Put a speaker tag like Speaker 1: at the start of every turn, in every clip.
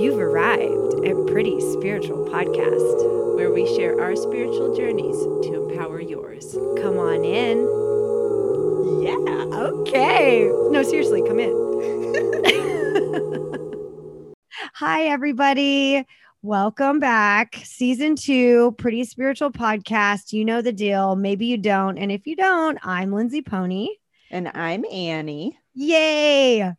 Speaker 1: You've arrived at Pretty Spiritual Podcast.
Speaker 2: where we share our spiritual journeys to empower yours.
Speaker 1: Come on in.
Speaker 2: Yeah.
Speaker 1: Okay. No, seriously, come in. Hi, everybody. Welcome back. Season two, Pretty Spiritual Podcast. You know the deal. Maybe you don't. And if you don't, I'm Lindsay Pony.
Speaker 2: And I'm Annie.
Speaker 1: Yay.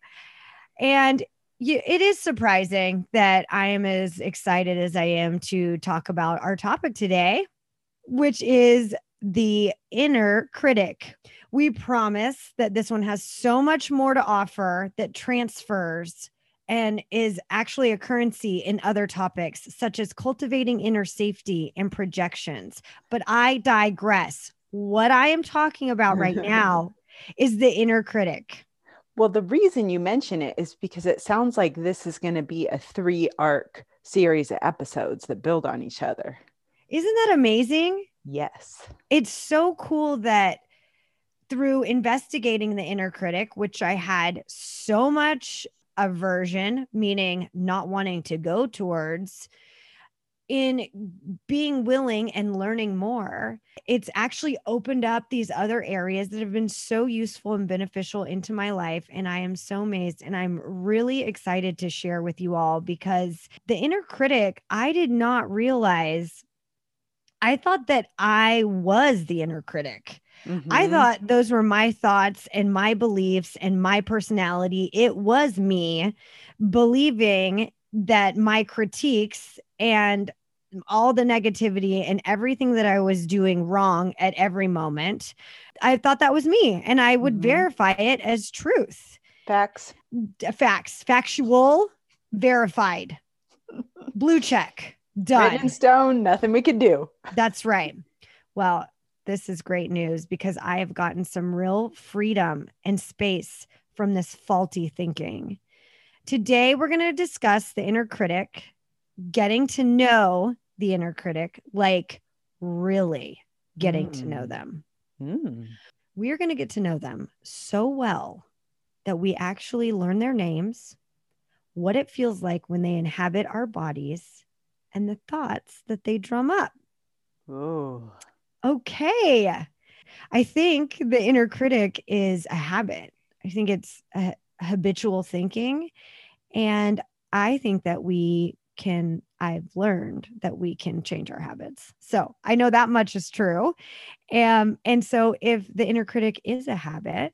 Speaker 1: And you, it is surprising that I am as excited as I am to talk about our topic today, which is the inner critic. We promise that this one has so much more to offer that transfers and is actually a currency in other topics, such as cultivating inner safety and projections. But I digress. What I am talking about right now is the inner critic.
Speaker 2: Well, the reason you mention it is because it sounds like this is going to be a three arc series of episodes that build on each other.
Speaker 1: Isn't that amazing?
Speaker 2: Yes.
Speaker 1: It's so cool that through investigating the inner critic, which I had so much aversion, meaning not wanting to go towards, in being willing and learning more, it's actually opened up these other areas that have been so useful and beneficial into my life. And I am so amazed and I'm really excited to share with you all because the inner critic, I did not realize. I thought that I was the inner critic. I
Speaker 2: Mhm.
Speaker 1: thought those were my thoughts and my beliefs and my personality. It was me believing that my critiques and all the negativity and everything that I was doing wrong at every moment, I thought that was me and I would
Speaker 2: Mhm.
Speaker 1: verify it as truth.
Speaker 2: facts.
Speaker 1: Facts, factual, verified, blue check, done.
Speaker 2: Written in stone, nothing we could do.
Speaker 1: That's right. Well, this is great news because I have gotten some real freedom and space from this faulty thinking. Today, we're going to discuss the inner critic, getting to know the inner critic, like really getting to know
Speaker 2: Mm.
Speaker 1: them.
Speaker 2: Mm.
Speaker 1: We are going to get to know them so well that we actually learn their names, what it feels like when they inhabit our bodies, and the thoughts that they drum up.
Speaker 2: Oh.
Speaker 1: Okay. I think the inner critic is a habit. I think it's a habitual thinking. And I think that we can, I've learned that we can change our habits. So I know that much is true. Um, and so if the inner critic is a habit,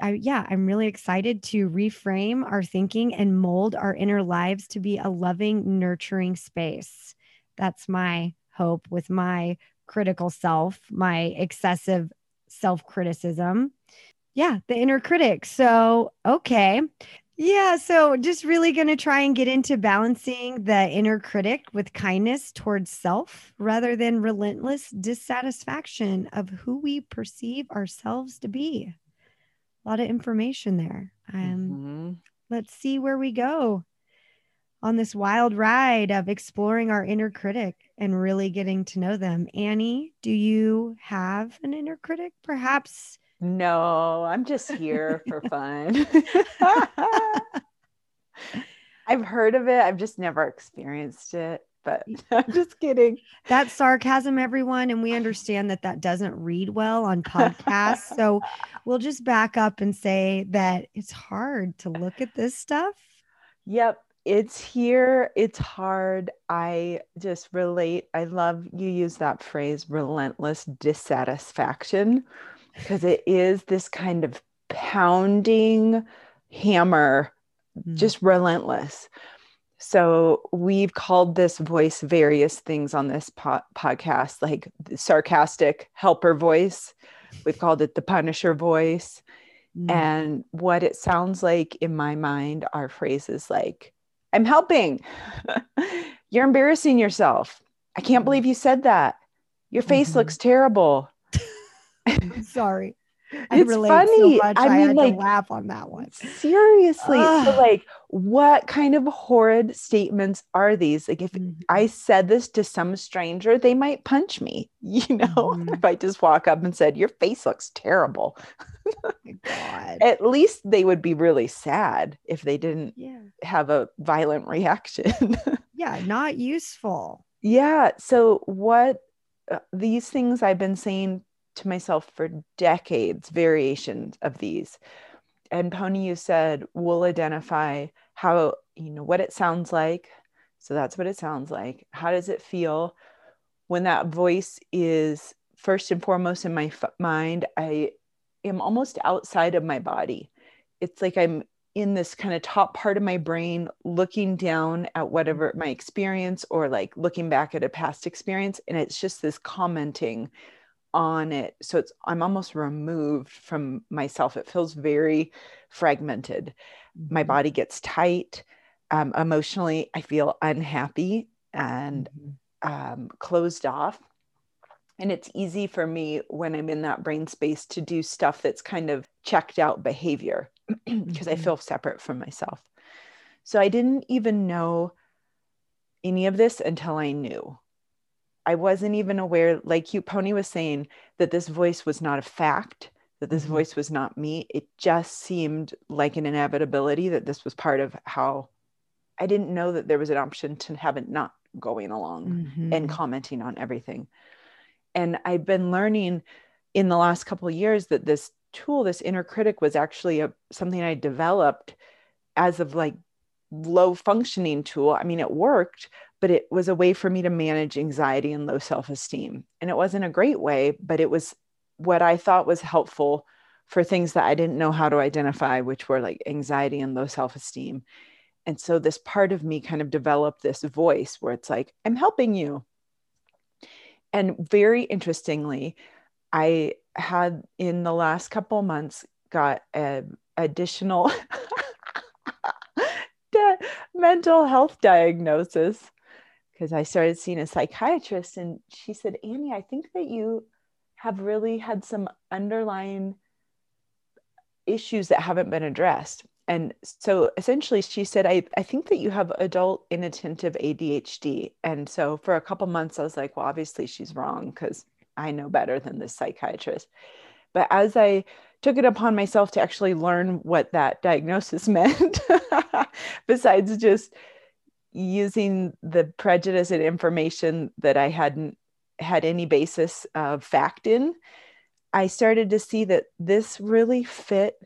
Speaker 1: I, yeah, I'm really excited to reframe our thinking and mold our inner lives to be a loving, nurturing space. That's my hope with my critical self, my excessive self criticism. Yeah, the inner critic. So, okay. Yeah, so just really going to try and get into balancing the inner critic with kindness towards self rather than relentless dissatisfaction of who we perceive ourselves to be. A lot of information there. Um,
Speaker 2: Mhm.
Speaker 1: let's see where we go on this wild ride of exploring our inner critic and really getting to know them. Annie, do you have an inner critic? Perhaps.
Speaker 2: No, I'm just here for fun. I've heard of it. I've just never experienced it, but I'm just kidding.
Speaker 1: That's sarcasm, everyone. And we understand that that doesn't read well on podcasts. so we'll just back up and say that it's hard to look at this stuff.
Speaker 2: Yep, it's here. It's hard. I just relate. I love you use that phrase relentless dissatisfaction because it is this kind of pounding hammer,
Speaker 1: Mm.
Speaker 2: just relentless. So we've called this voice various things on this po- podcast, like the sarcastic helper voice. We've called it the punisher voice.
Speaker 1: Mm.
Speaker 2: And what it sounds like in my mind are phrases like, I'm helping. You're embarrassing yourself. I can't believe you said that. Your face
Speaker 1: Mhm.
Speaker 2: looks terrible.
Speaker 1: I'm sorry. I
Speaker 2: It's funny.
Speaker 1: so much.
Speaker 2: I
Speaker 1: I,
Speaker 2: mean,
Speaker 1: had
Speaker 2: like-
Speaker 1: to laugh on that one.
Speaker 2: Seriously. So, like, what kind of horrid statements are these? Like, if mm-hmm. I said this to some stranger, they might punch me, you know, mm-hmm. if I just walk up and said, Your face looks terrible. At least they would be really sad if they didn't yeah. have a violent reaction.
Speaker 1: yeah, not useful.
Speaker 2: Yeah. So, what uh, these things I've been saying to myself for decades, variations of these. And Pony, you said we'll identify how, you know, what it sounds like. So that's what it sounds like. How does it feel when that voice is first and foremost in my f- mind? I am almost outside of my body. It's like I'm in this kind of top part of my brain looking down at whatever my experience or like looking back at a past experience and it's just this commenting on it so it's i'm almost removed from myself it feels very fragmented my mm-hmm. body gets tight um, emotionally i feel unhappy and mm-hmm. um, closed off and it's easy for me when i'm in that brain space to do stuff that's kind of checked out behavior because mm-hmm. i feel separate from myself so i didn't even know any of this until i knew I wasn't even aware, like you, Pony was saying, that this voice was not a fact, that this mm-hmm. voice was not me. It just seemed like an inevitability that this was part of how I didn't know that there was an option to have it not going along mm-hmm. and commenting on everything. And I've been learning in the last couple of years that this tool, this inner critic, was actually a, something I developed as of like low functioning tool. I mean, it worked, but it was a way for me to manage anxiety and low self esteem. And it wasn't a great way, but it was what I thought was helpful for things that I didn't know how to identify, which were like anxiety and low self esteem. And so this part of me kind of developed this voice where it's like, I'm helping you. And very interestingly, I had in the last couple months got an additional mental health diagnosis because I started seeing a psychiatrist and she said, Annie, I think that you have really had some underlying issues that haven't been addressed. And so essentially, she said, I, I think that you have adult inattentive ADHD. And so for a couple months, I was like, well, obviously she's wrong because I know better than this psychiatrist. But as I took it upon myself to actually learn what that diagnosis meant, besides just using the prejudice and information that I hadn't had any basis of fact in, I started to see that this really fit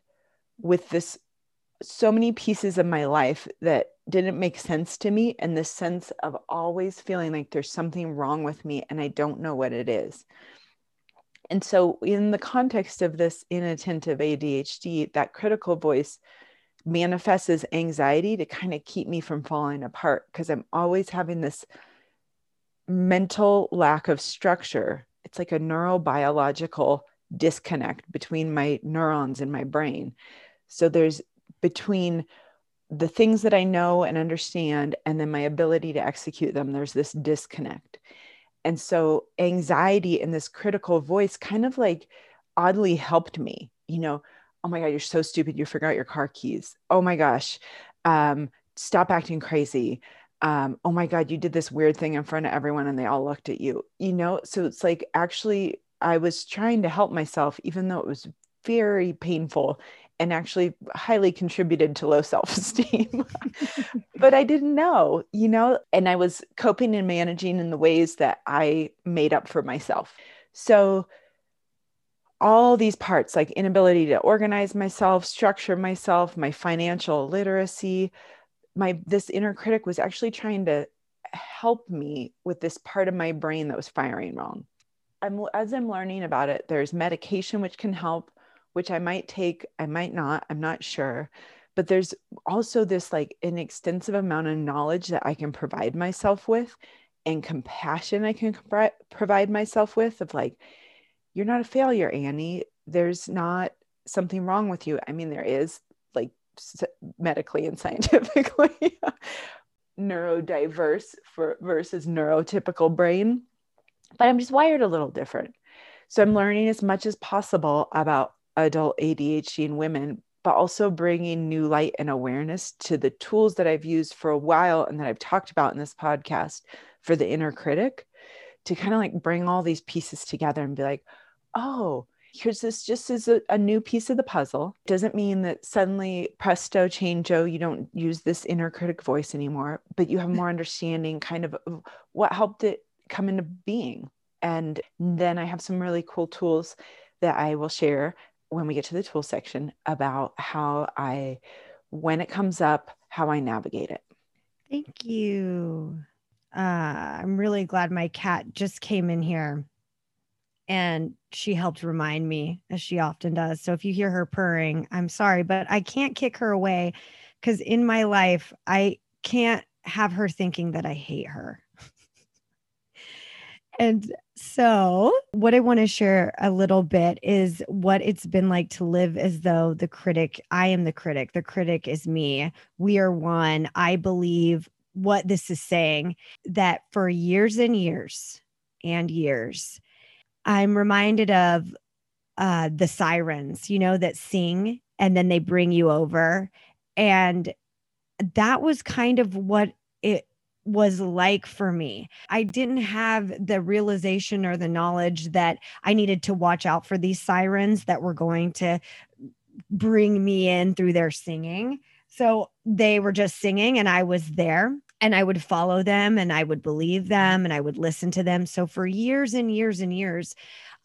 Speaker 2: with this so many pieces of my life that didn't make sense to me and this sense of always feeling like there's something wrong with me and I don't know what it is. And so, in the context of this inattentive ADHD, that critical voice manifests as anxiety to kind of keep me from falling apart because I'm always having this mental lack of structure. It's like a neurobiological disconnect between my neurons in my brain. So there's between the things that I know and understand and then my ability to execute them, there's this disconnect. And so anxiety and this critical voice kind of like oddly helped me, you know, oh my god you're so stupid you forgot your car keys. Oh my gosh um, stop acting crazy. Um, oh my god you did this weird thing in front of everyone and they all looked at you. You know so it's like actually i was trying to help myself even though it was very painful and actually highly contributed to low self-esteem. But i didn't know you know and i was coping and managing in the ways that i made up for myself. So all these parts like inability to organize myself structure myself my financial literacy. My this inner critic was actually trying to help me with this part of my brain that was firing wrong. I'm as i'm learning about it there's medication which can help which i might take i might not i'm not sure. But there's also this like an extensive amount of knowledge that i can provide myself with and compassion i can provide myself with of like you're not a failure, Annie. There's not something wrong with you. I mean, there is like medically and scientifically neurodiverse for versus neurotypical brain, but I'm just wired a little different. So I'm learning as much as possible about adult ADHD in women, but also bringing new light and awareness to the tools that I've used for a while and that I've talked about in this podcast for the inner critic to kind of like bring all these pieces together and be like, oh, here's this just as a, a, new piece of the puzzle. Doesn't mean that suddenly presto changeo, you don't use this inner critic voice anymore, but you have more understanding kind of what helped it come into being. And then I have some really cool tools that I will share when we get to the tool section about how I, when it comes up, how I navigate it.
Speaker 1: Thank you. Uh, I'm really glad my cat just came in here and she helped remind me as she often does. So if you hear her purring, I'm sorry, but I can't kick her away because in my life, I can't have her thinking that I hate her. and so, what I want to share a little bit is what it's been like to live as though the critic, I am the critic, the critic is me. We are one. I believe what this is saying that for years and years and years, I'm reminded of uh, the sirens, you know, that sing and then they bring you over. And that was kind of what it was like for me. I didn't have the realization or the knowledge that I needed to watch out for these sirens that were going to bring me in through their singing. So they were just singing and I was there and I would follow them and I would believe them and I would listen to them. So for years and years and years,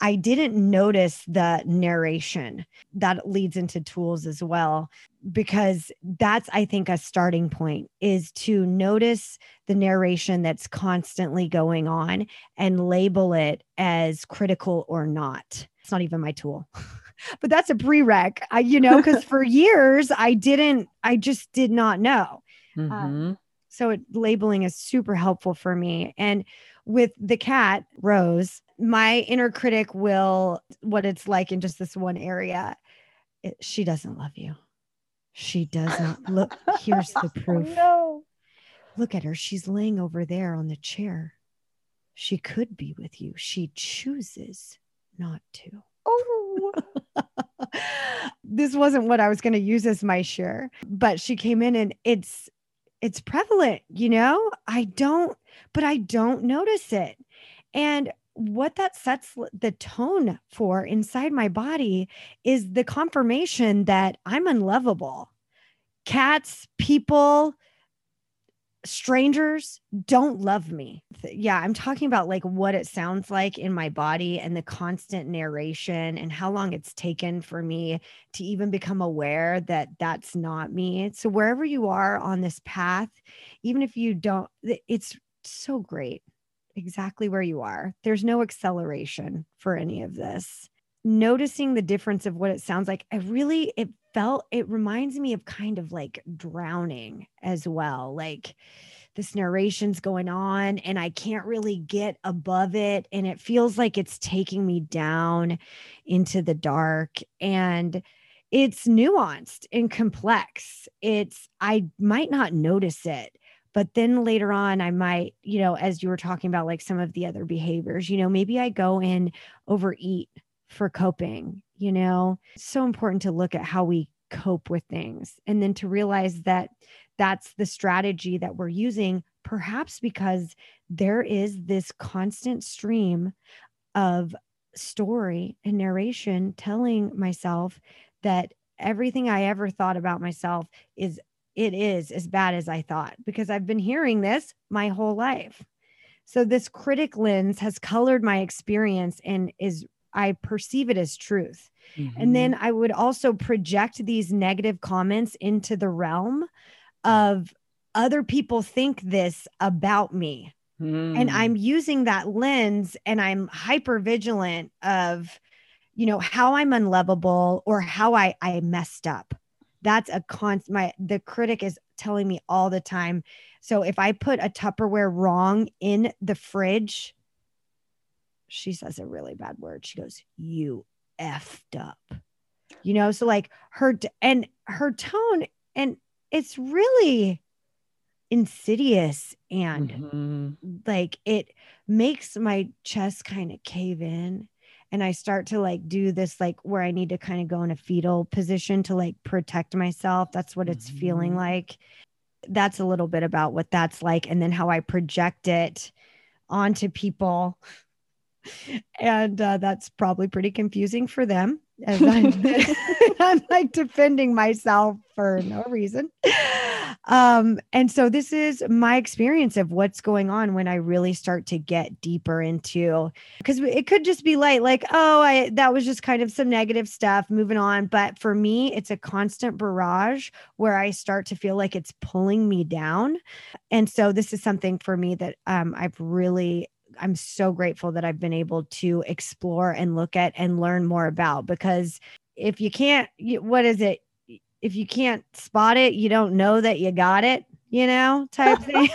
Speaker 1: I didn't notice the narration that leads into tools as well, because that's, I think, a starting point is to notice the narration that's constantly going on and label it as critical or not. It's not even my tool. but that's a prereq, I, you know, because for years I didn't, I just did not know. Um, mm-hmm. So it, labeling is super helpful for me. And with the cat, Rose, my inner critic will, what it's like in just this one area, it, she doesn't love you. She does not. Look, here's the oh, proof. Oh, no. Look at her. She's laying over there on the chair. She could be with you. She chooses not to. Oh. this wasn't what I was going to use as my share, but she came in and it's it's prevalent, you know? I don't, but I don't notice it. And what that sets the tone for inside my body is the confirmation that I'm unlovable. Cats, people, strangers don't love me. Yeah, I'm talking about like what it sounds like in my body and the constant narration and how long it's taken for me to even become aware that that's not me. So, wherever you are on this path, even if you don't, it's so great exactly where you are. There's no acceleration for any of this. Noticing the difference of what it sounds like, I really, it felt it reminds me of kind of like drowning as well like this narration's going on and I can't really get above it. And it feels like it's taking me down into the dark. And it's nuanced and complex. It's, I might not notice it, but then later on, I might, you know, as you were talking about like some of the other behaviors, you know, maybe I go and overeat for coping you know it's so important to look at how we cope with things and then to realize that that's the strategy that we're using perhaps because there is this constant stream of story and narration telling myself that everything i ever thought about myself is it is as bad as i thought because i've been hearing this my whole life. So this critic lens has colored my experience and is I perceive it as truth. Mm-hmm. And then I would also project these negative comments into the realm of other people think this about me. Mm. And I'm using that lens and I'm hyper vigilant of, you know, how I'm unlovable or how I, I messed up. That's a constant, my, the critic is telling me all the time. So if I put a Tupperware wrong in the fridge, she says a really bad word. She goes, You effed up. You know, so like her and her tone, and it's really insidious and mm-hmm. like it makes my chest kind of cave in and I start to like do this, like where I need to kind of go in a fetal position to like protect myself. That's what it's mm-hmm. feeling like. That's a little bit about what that's like. And then how I project it onto people. And uh, that's probably pretty confusing for them as I'm, I'm like defending myself for no reason. Um, and so this is my experience of what's going on when I really start to get deeper into because it could just be light, like, oh, I that was just kind of some negative stuff, moving on. But for me, it's a constant barrage where I start to feel like it's pulling me down. And so this is something for me that um, I've really I'm so grateful that I've been able to explore and look at and learn more about because if you can't, what is it? If you can't spot it, you don't know that you got it, you know, type thing.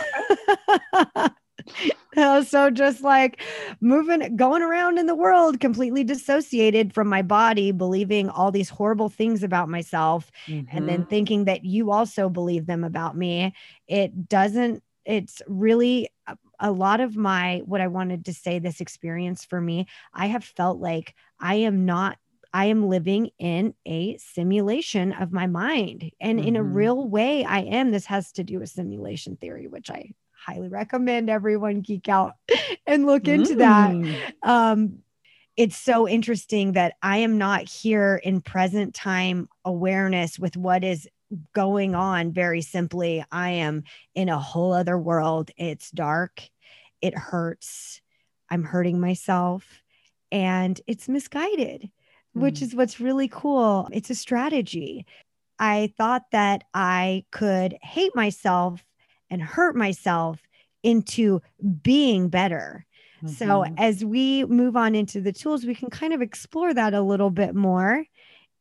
Speaker 1: so just like moving going around in the world completely dissociated from my body believing all these horrible things about myself mm-hmm. and then mm-hmm. thinking that you also believe them about me it doesn't it's really a lot of my what I wanted to say this experience for me, I have felt like I am not I am living in a simulation of my mind. And mm-hmm. in a mm-hmm. real way, I am. This has to do with simulation theory, which I highly recommend everyone geek out and look into mm. that. Um, it's so interesting that I am not here in present time awareness with what is going on very simply i am in a whole other world. It's dark. It hurts. I'm hurting myself. And it's misguided mm. which is what's really cool. It's a strategy. I thought that i could hate myself and hurt myself into being better. Mm-hmm. so as we move on into the tools we can kind of explore that a little bit more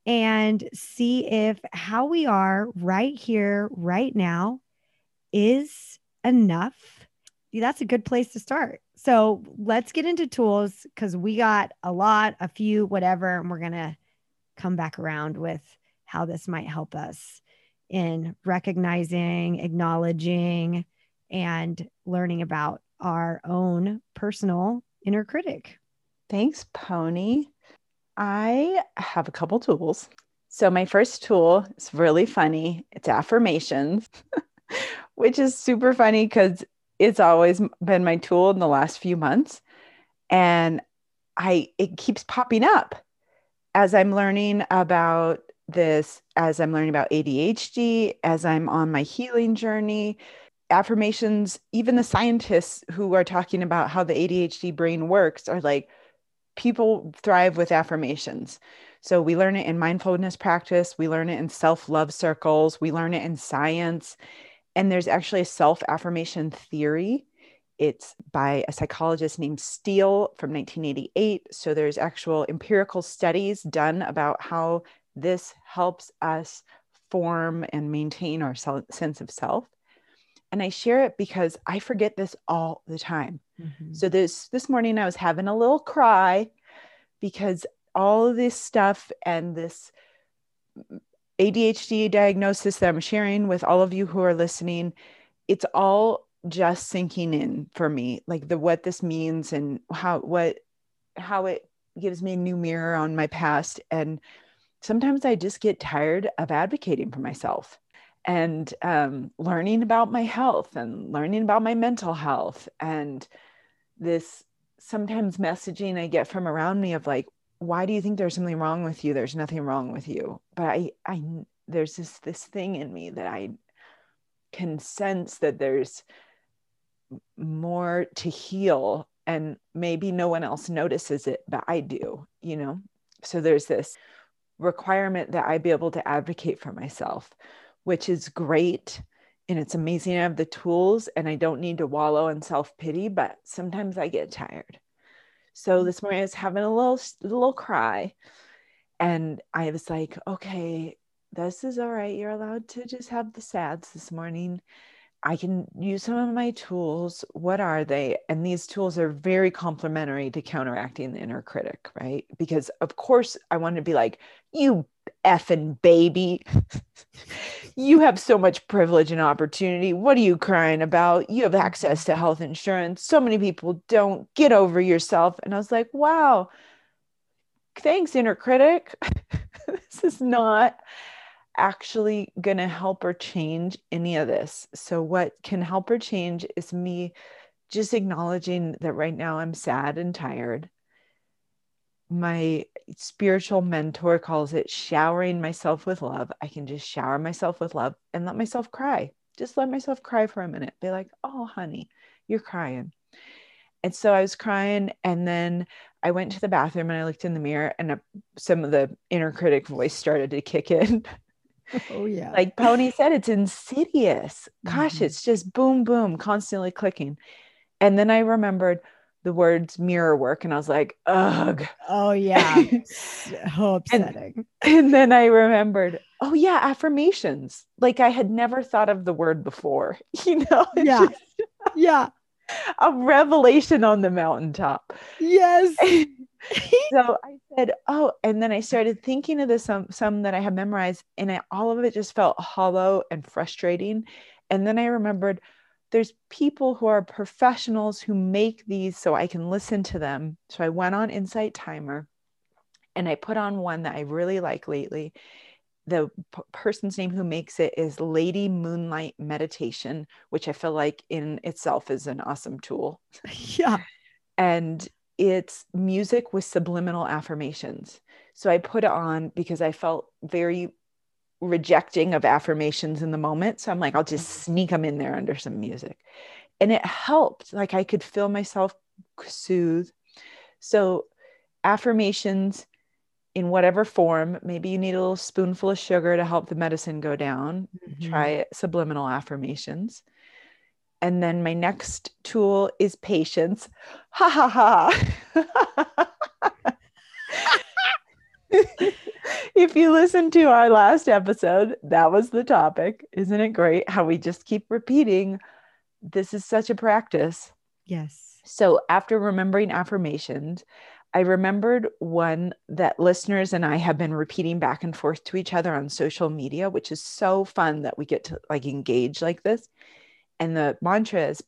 Speaker 1: and see if how we are right here, right now is enough. That's a good place to start. So let's get into tools because we got a lot, a few, whatever, and we're going to come back around with how this might help us in recognizing, acknowledging, and learning about our own personal inner critic.
Speaker 2: Thanks, Pony. I have a couple tools. So, my first tool is really funny. It's affirmations, which is super funny because it's always been my tool in the last few months. And I it keeps popping up as I'm learning about this, as I'm learning about ADHD, as I'm on my healing journey. Affirmations, even the scientists who are talking about how the ADHD brain works are like, people thrive with affirmations. So we learn it in mindfulness practice, we learn it in self love circles, we learn it in science. And there's actually a self affirmation theory. It's by a psychologist named Steele from 1988. So there's actual empirical studies done about how this helps us form and maintain our sense of self and I share it because I forget this all the time. Mm-hmm. So this this morning I was having a little cry because all of this stuff and this ADHD diagnosis that I'm sharing with all of you who are listening, it's all just sinking in for me, like the what this means and how what how it gives me a new mirror on my past. And sometimes I just get tired of advocating for myself and um, learning about my health and learning about my mental health and this sometimes messaging I get from around me of like, why do you think there's something wrong with you? There's nothing wrong with you. But I, I, there's this this thing in me that I can sense that there's more to heal, and maybe no one else notices it, but I do. You know, so there's this requirement that I be able to advocate for myself which is great and it's amazing I have the tools and I don't need to wallow in self pity, but sometimes I get tired. So this mm-hmm. morning I was having a little little cry, and I was like, okay, this is all right. You're allowed to just have the sads this morning. I can use some of my tools. What are they? And these tools are very complementary to counteracting the inner critic, right? Because of course I want to be like, you effing baby. you have so much privilege and opportunity. What are you crying about? You have access to health insurance. So many people don't get over yourself. And I was like, wow, thanks, inner critic. this is not actually going to help or change any of this. So, what can help or change is me just acknowledging that right now I'm sad and tired. My spiritual mentor calls it showering myself with love. I can just shower myself with love and let myself cry. Just let myself cry for a minute. Be like, oh, honey, you're crying. And so I was crying. And then I went to the bathroom and I looked in the mirror, and a, some of the inner critic voice started to kick in.
Speaker 1: Oh, yeah.
Speaker 2: like Pony said, it's insidious. Gosh, mm-hmm. it's just boom, boom, constantly clicking. And then I remembered the words mirror work, and I was like, ugh.
Speaker 1: Oh, yeah. so upsetting.
Speaker 2: And, and then I remembered, oh, yeah, affirmations. Like I had never thought of the word before, you know?
Speaker 1: Yeah. Just,
Speaker 2: yeah. A revelation on the mountaintop.
Speaker 1: Yes.
Speaker 2: so I said, "Oh," and then I started thinking of the some some that I had memorized, and I, all of it just felt hollow and frustrating. And then I remembered there's people who are professionals who make these so I can listen to them. So I went on Insight Timer, and I put on one that I really like lately. The p- person's name who makes it is Lady Moonlight Meditation, which I feel like in itself is an awesome tool.
Speaker 1: Yeah.
Speaker 2: And it's music with subliminal affirmations. So I put it on because I felt very rejecting of affirmations in the moment. So I'm like, I'll just mm-hmm. sneak them in there under some music. And it helped. Like I could feel myself soothe. So affirmations in whatever form, maybe you need a little spoonful of sugar to help the medicine go down. Mm-hmm. Try subliminal affirmations. And then my next tool is patience. Ha ha ha. if you listen to our last episode, that was the topic. Isn't it great how we just keep repeating? This is such a practice.
Speaker 1: Yes.
Speaker 2: So after remembering affirmations, I remembered one that listeners and I have been repeating back and forth to each other on social media, which is so fun that we get to like engage like this. And the mantra is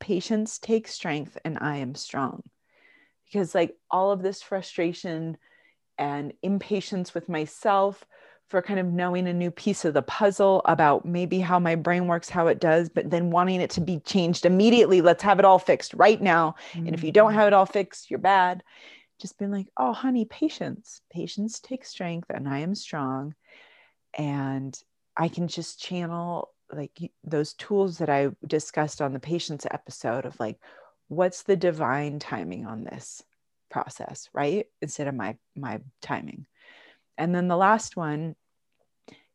Speaker 2: patience takes strength and I am strong. Because, like, all of this frustration and impatience with myself for kind of knowing a new piece of the puzzle about maybe how my brain works, how it does, but then wanting it to be changed immediately. Let's have it all fixed right now. Mm-hmm. And if you don't mm-hmm. have it all fixed, you're bad. Just being like, oh, honey, patience. Patience takes strength and I am strong. And I can just channel like those tools that I discussed on the patience episode of like, what's the divine timing on this process, right? Instead of my my timing. And then the last one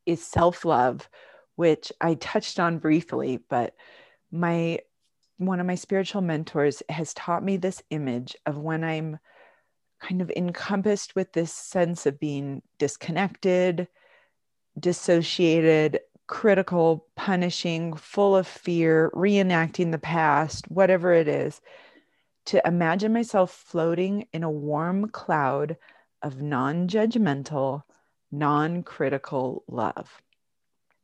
Speaker 2: is self-love, which I touched on briefly, but my one of my spiritual mentors has taught me this image of when I'm kind of encompassed with this sense of being disconnected, dissociated, critical, punishing, full of fear, reenacting the past, whatever it is, to imagine myself floating in a warm cloud of non judgmental, non critical love.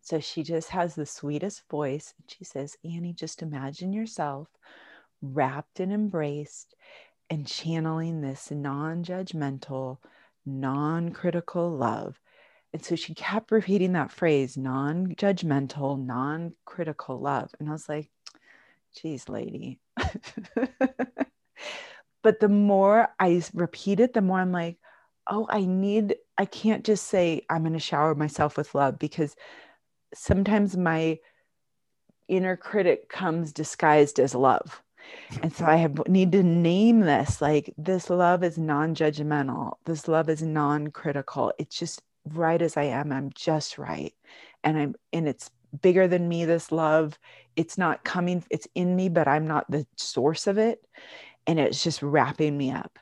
Speaker 2: So she just has the sweetest voice. And she says, Annie, just imagine yourself wrapped and embraced and channeling this non judgmental, non critical love and so she kept repeating that phrase non judgmental, non critical love. And I was like, geez, lady. but the more I repeat it, the more I'm like, oh, I need, I can't just say I'm going to shower myself with love because sometimes my inner critic comes disguised as love. And so I have need to name this like this love is non-judgmental. This love is non-critical. It's just right as I am. I'm just right. And I'm, and it's bigger than me, this love. It's not coming, it's in me, but I'm not the source of it. And it's just wrapping me up.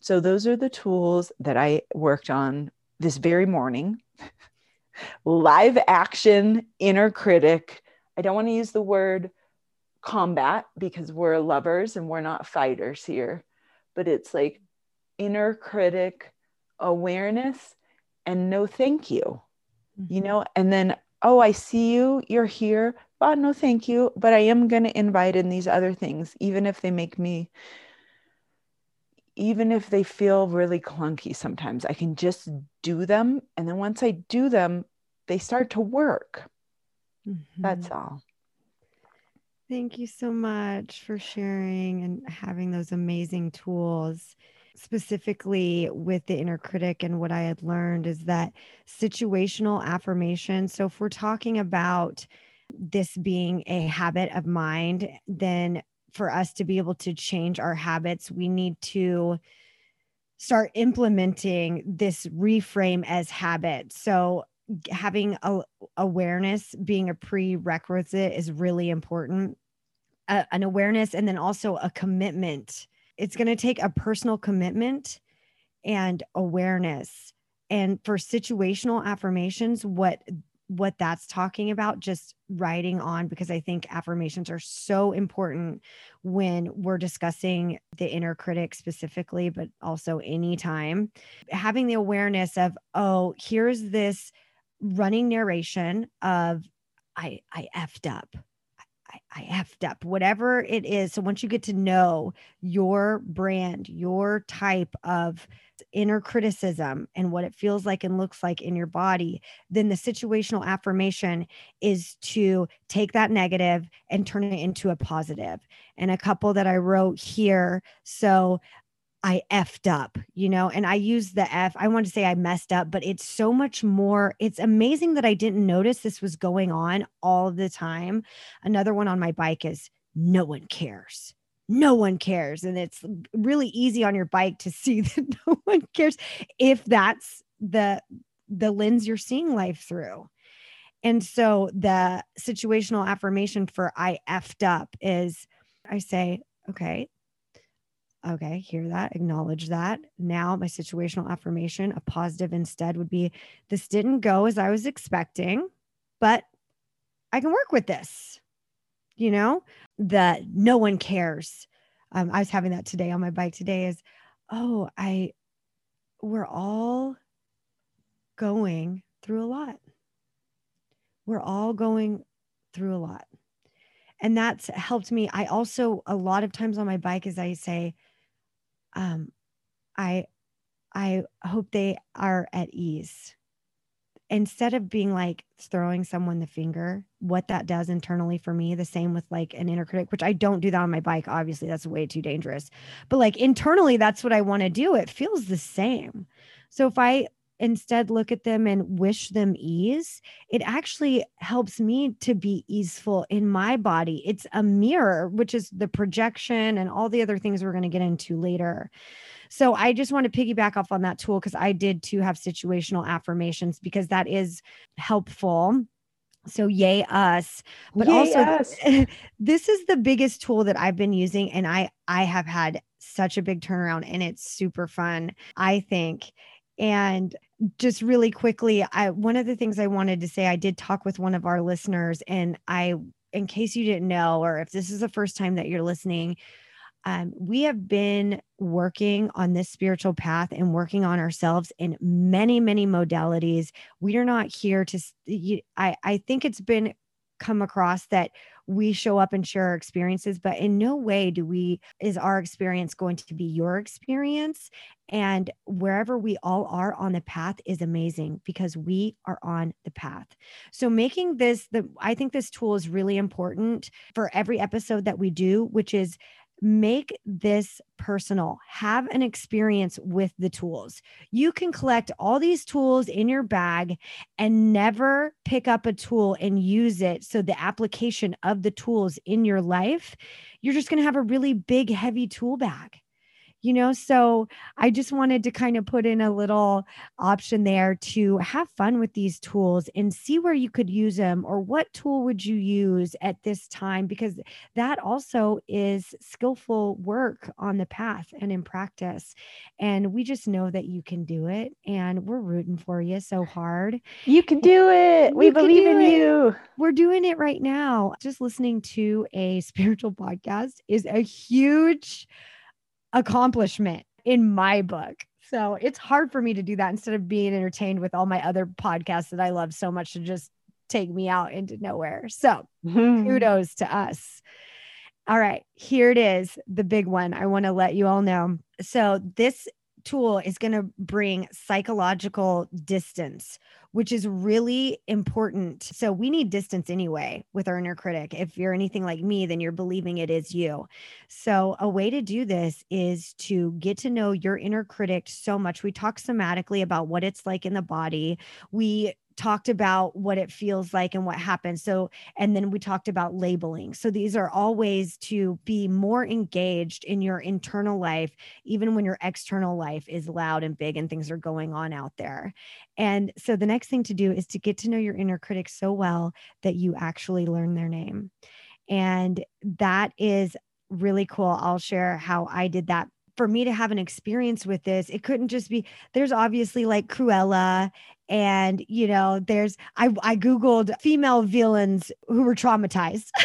Speaker 2: So those are the tools that I worked on this very morning. Live action inner critic. I don't want to use the word combat because we're lovers and we're not fighters here, but it's like inner critic awareness and no thank you mm-hmm. you know and then oh i see you you're here but no thank you but i am going to invite in these other things even if they make me even if they feel really clunky sometimes, I can just do them. And then once I do them, they start to work. Mm-hmm. That's all.
Speaker 1: Thank you so much for sharing and having those amazing tools. Specifically with the inner critic, and what I had learned is that situational affirmation. So, if we're talking about this being a habit of mind, then for us to be able to change our habits, we need to start implementing this reframe as habit. So, having a, awareness being a prerequisite is really important. An awareness and then also a commitment. It's going to take a personal commitment and awareness. And for situational affirmations, what what that's talking about just writing on because i think affirmations are so important when we're discussing the inner critic specifically but also anytime. Having the awareness of oh here's this running narration of i i effed up I, effed up, whatever it is. So once you get to know your brand, your type of inner criticism and what it feels like and looks like in your body, then the situational affirmation is to take that negative and turn it into a positive. And a couple that I wrote here. So I effed up, you know, and I use the F. I want to say I messed up, but it's so much more. It's amazing that I didn't notice this was going on all the time. Another one on my bike is no one cares. No one cares. And it's really easy on your bike to see that no one cares if that's the the lens you're seeing life through. And so the situational affirmation for I effed up is I say, okay, Okay, hear that, acknowledge that. Now, my situational affirmation, a positive instead would be this didn't go as I was expecting, but I can work with this. You know, the no one cares. Um, I was having that today on my bike today is, oh, I, we're all going through a lot. We're all going through a lot. And that's helped me. I also, a lot of times on my bike, as I say, um, I I hope they are at ease. Instead of being like throwing someone the finger, what that does internally for me, the same with like an inner critic, which I don't do that on my bike. Obviously, that's way too dangerous. But like internally, that's what I want to do. It feels the same. So if I instead look at them and wish them ease, it actually helps me to be easeful in my body. It's a mirror, which is the projection and all the other things we're going to get into later. So I just want to piggyback off on that tool because I did too have situational affirmations because that is helpful. So yay us. But yay also us. this is the biggest tool that I've been using and I I have had such a big turnaround and it's super fun. I think and just really quickly, I one of the things I wanted to say, I did talk with one of our listeners, and I, in case you didn't know, or if this is the first time that you're listening, um, we have been working on this spiritual path and working on ourselves in many, many modalities. We are not here to. I I think it's been come across that we show up and share our experiences but in no way do we is our experience going to be your experience. And wherever we all are on the path is amazing because we are on the path. So making this the i think this tool is really important for every episode that we do which is make this personal. Have an experience with the tools. You can collect all these tools in your bag and never pick up a tool and use it. So, the application of the tools in your life, you're just going to have a really big, heavy tool bag you know so i just wanted to kind of put in a little option there to have fun with these tools and see where you could use them or what tool would you use at this time because that also is skillful work on the path and in practice and we just know that you can do it and we're rooting for you so hard.
Speaker 2: You can do it. We believe in it. you.
Speaker 1: We're doing it right now. Just listening to a spiritual podcast is a huge accomplishment in my book. So it's hard for me to do that instead of being entertained with all my other podcasts that I love so much to just take me out into nowhere. So hmm. kudos to us. All right, here it is, the big one. I want to let you all know. So, this tool is going to bring psychological distance, which is really important. So, we need distance anyway with our inner critic. If you're anything like me, then you're believing it is you. So, a way to do this is to get to know your inner critic so much. We talk somatically about what it's like in the body. We talked about what it feels like and what happens. So, and then we talked about labeling. So, these are all ways to be more engaged in your internal life, even when your external life is loud and big and things are going on out there. And so, the next thing to do is to get to know your inner critic so well that you actually learn their name. And that is really cool. I'll share how I did that for me to have an experience with this, it couldn't just be there's obviously like Cruella and you know there's I I googled female villains who were traumatized.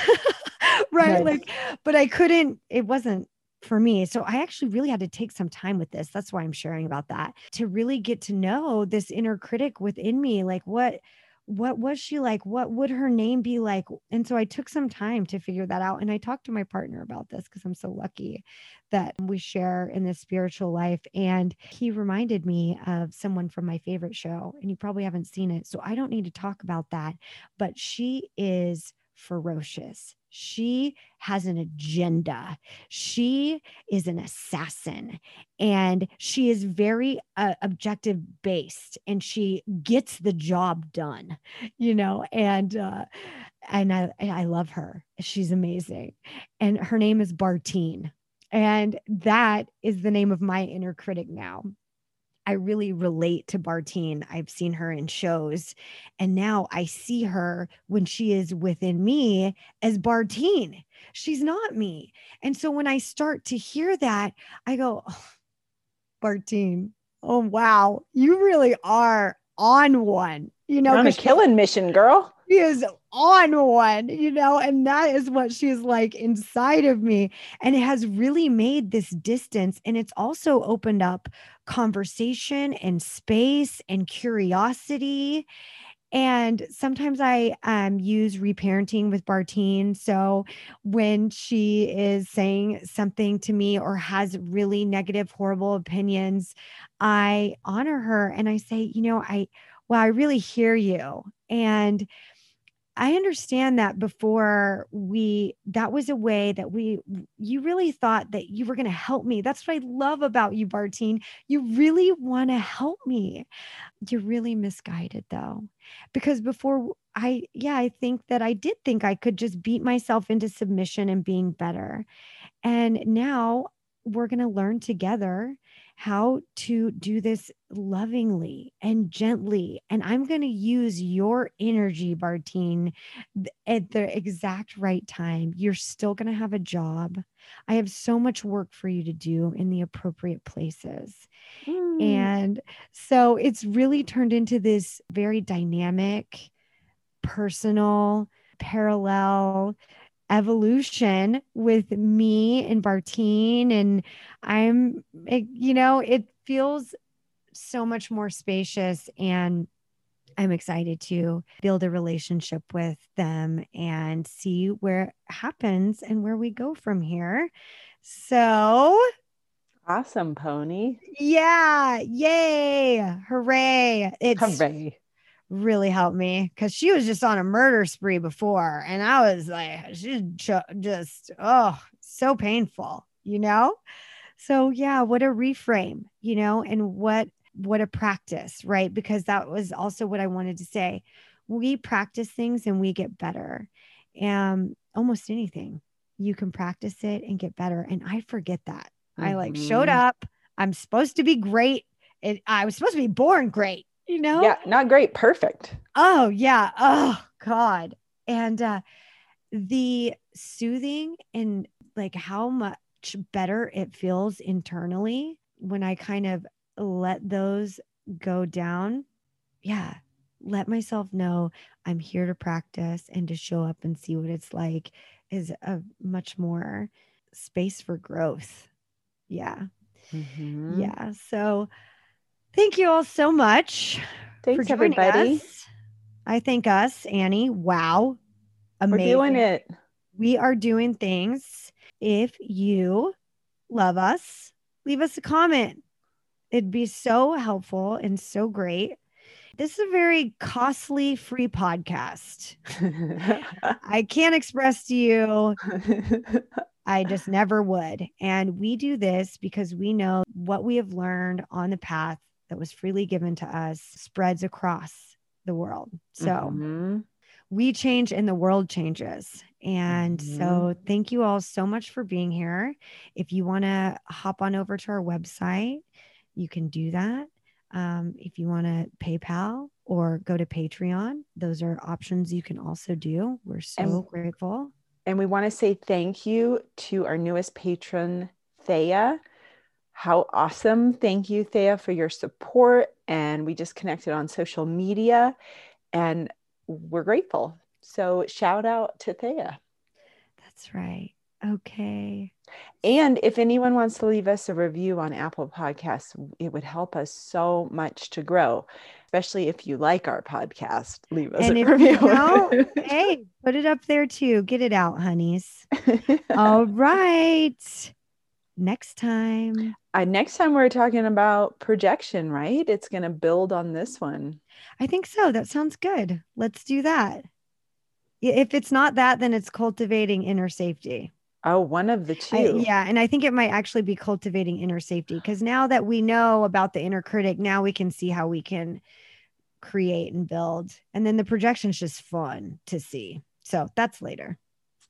Speaker 1: right? right? Like but I couldn't it wasn't for me. So I actually really had to take some time with this. That's why I'm sharing about that to really get to know this inner critic within me like what what was she like? What would her name be like? And so I took some time to figure that out. And I talked to my partner about this because I'm so lucky that we share in this spiritual life. And he reminded me of someone from my favorite show. And you probably haven't seen it. So I don't need to talk about that. But she is ferocious. She has an agenda. She is an assassin and she is very uh, objective based and she gets the job done, you know, and, uh, and I, I love her. She's amazing. And her name is Bartine. And that is the name of my inner critic now. I really relate to Bartine. I've seen her in shows, and now I see her when she is within me as Bartine. She's not me. And so when I start to hear that, I go, oh, Bartine, oh, wow, you really are on one. You know,
Speaker 2: on a killing mission, girl.
Speaker 1: She is on one, you know, and that is what she's like inside of me. And it has really made this distance. And it's also opened up conversation and space and curiosity. And sometimes I um, use reparenting with Bartine. So when she is saying something to me or has really negative, horrible opinions, I honor her and I say, you know, I, well, I really hear you. And I understand that before we, that was a way that we, you really thought that you were going to help me. That's what I love about you, Bartine. You really want to help me. You're really misguided though, because before I, yeah, I think that I did think I could just beat myself into submission and being better. And now we're going to learn together how to do this lovingly and gently. And I'm going to use your energy, Bartine, at the exact right time. You're still going to have a job. I have so much work for you to do in the appropriate places. Mm. And so it's really turned into this very dynamic, personal, parallel evolution with me and Bartine. And I'm, you know, it feels so much more spacious and I'm excited to build a relationship with them and see where it happens and where we go from here. So
Speaker 2: awesome, pony.
Speaker 1: Yeah. Yay. Hooray.
Speaker 2: It's Hooray
Speaker 1: really helped me because she was just on a murder spree before. And I was like, she's just, oh, so painful, you know? So, yeah, what a reframe, you know, and what, what a practice, right? Because that was also what I wanted to say. We practice things and we get better. And almost anything, you can practice it and get better. And I forget that. Mm-hmm. I like showed mm-hmm. up. I'm supposed to be great. It, I was supposed to be born great you know?
Speaker 2: Yeah, not great, perfect.
Speaker 1: Oh, yeah. Oh, God. And uh, the soothing and like how much better it feels internally when I kind of let those go down. Yeah. Let myself know I'm here to practice and to show up and see what it's like is a much more space for growth. Yeah. Mm-hmm. Yeah. So, Thank you all so much.
Speaker 2: Thanks, everybody.
Speaker 1: Us. I thank us, Annie. Wow.
Speaker 2: Amazing. We're doing it.
Speaker 1: We are doing things. if you love us, leave us a comment. It'd be so helpful and so great. This is a very costly free podcast. I can't express to you I just never would. And we do this because we know what we have learned on the path that was freely given to us spreads across the world. So mm-hmm. we change and the world changes. And mm-hmm. so thank you all so much for being here. If you want to hop on over to our website, you can do that. Um, if you want to PayPal or go to Patreon, those are options you can also do. We're so and, grateful.
Speaker 2: And we want to say thank you to our newest patron, Thea. How awesome. Thank you, Thea, for your support. And we just connected on social media and we're grateful. So, shout out to Thea.
Speaker 1: That's right. Okay.
Speaker 2: And if anyone wants to leave us a review on Apple Podcasts, it would help us so much to grow especially if you like our podcast, leave us and a review.
Speaker 1: You hey, put it up there too. Get it out, honeys. All right. Next time.
Speaker 2: Uh, next time we're talking about projection, right? It's going to build on this one.
Speaker 1: I think so. That sounds good. Let's do that. If it's not that, then it's cultivating inner safety.
Speaker 2: Oh, one of the two.
Speaker 1: I, yeah. And I think it might actually be cultivating inner safety because now that we know about the inner critic, now we can see how we can create and build. And then the projection is just fun to see. So that's later.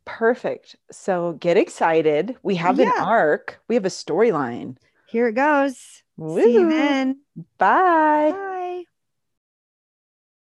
Speaker 2: Perfect. So get excited. We have yeah. an arc, we have a storyline.
Speaker 1: Here it goes. Woo. See you then.
Speaker 2: Bye. Bye.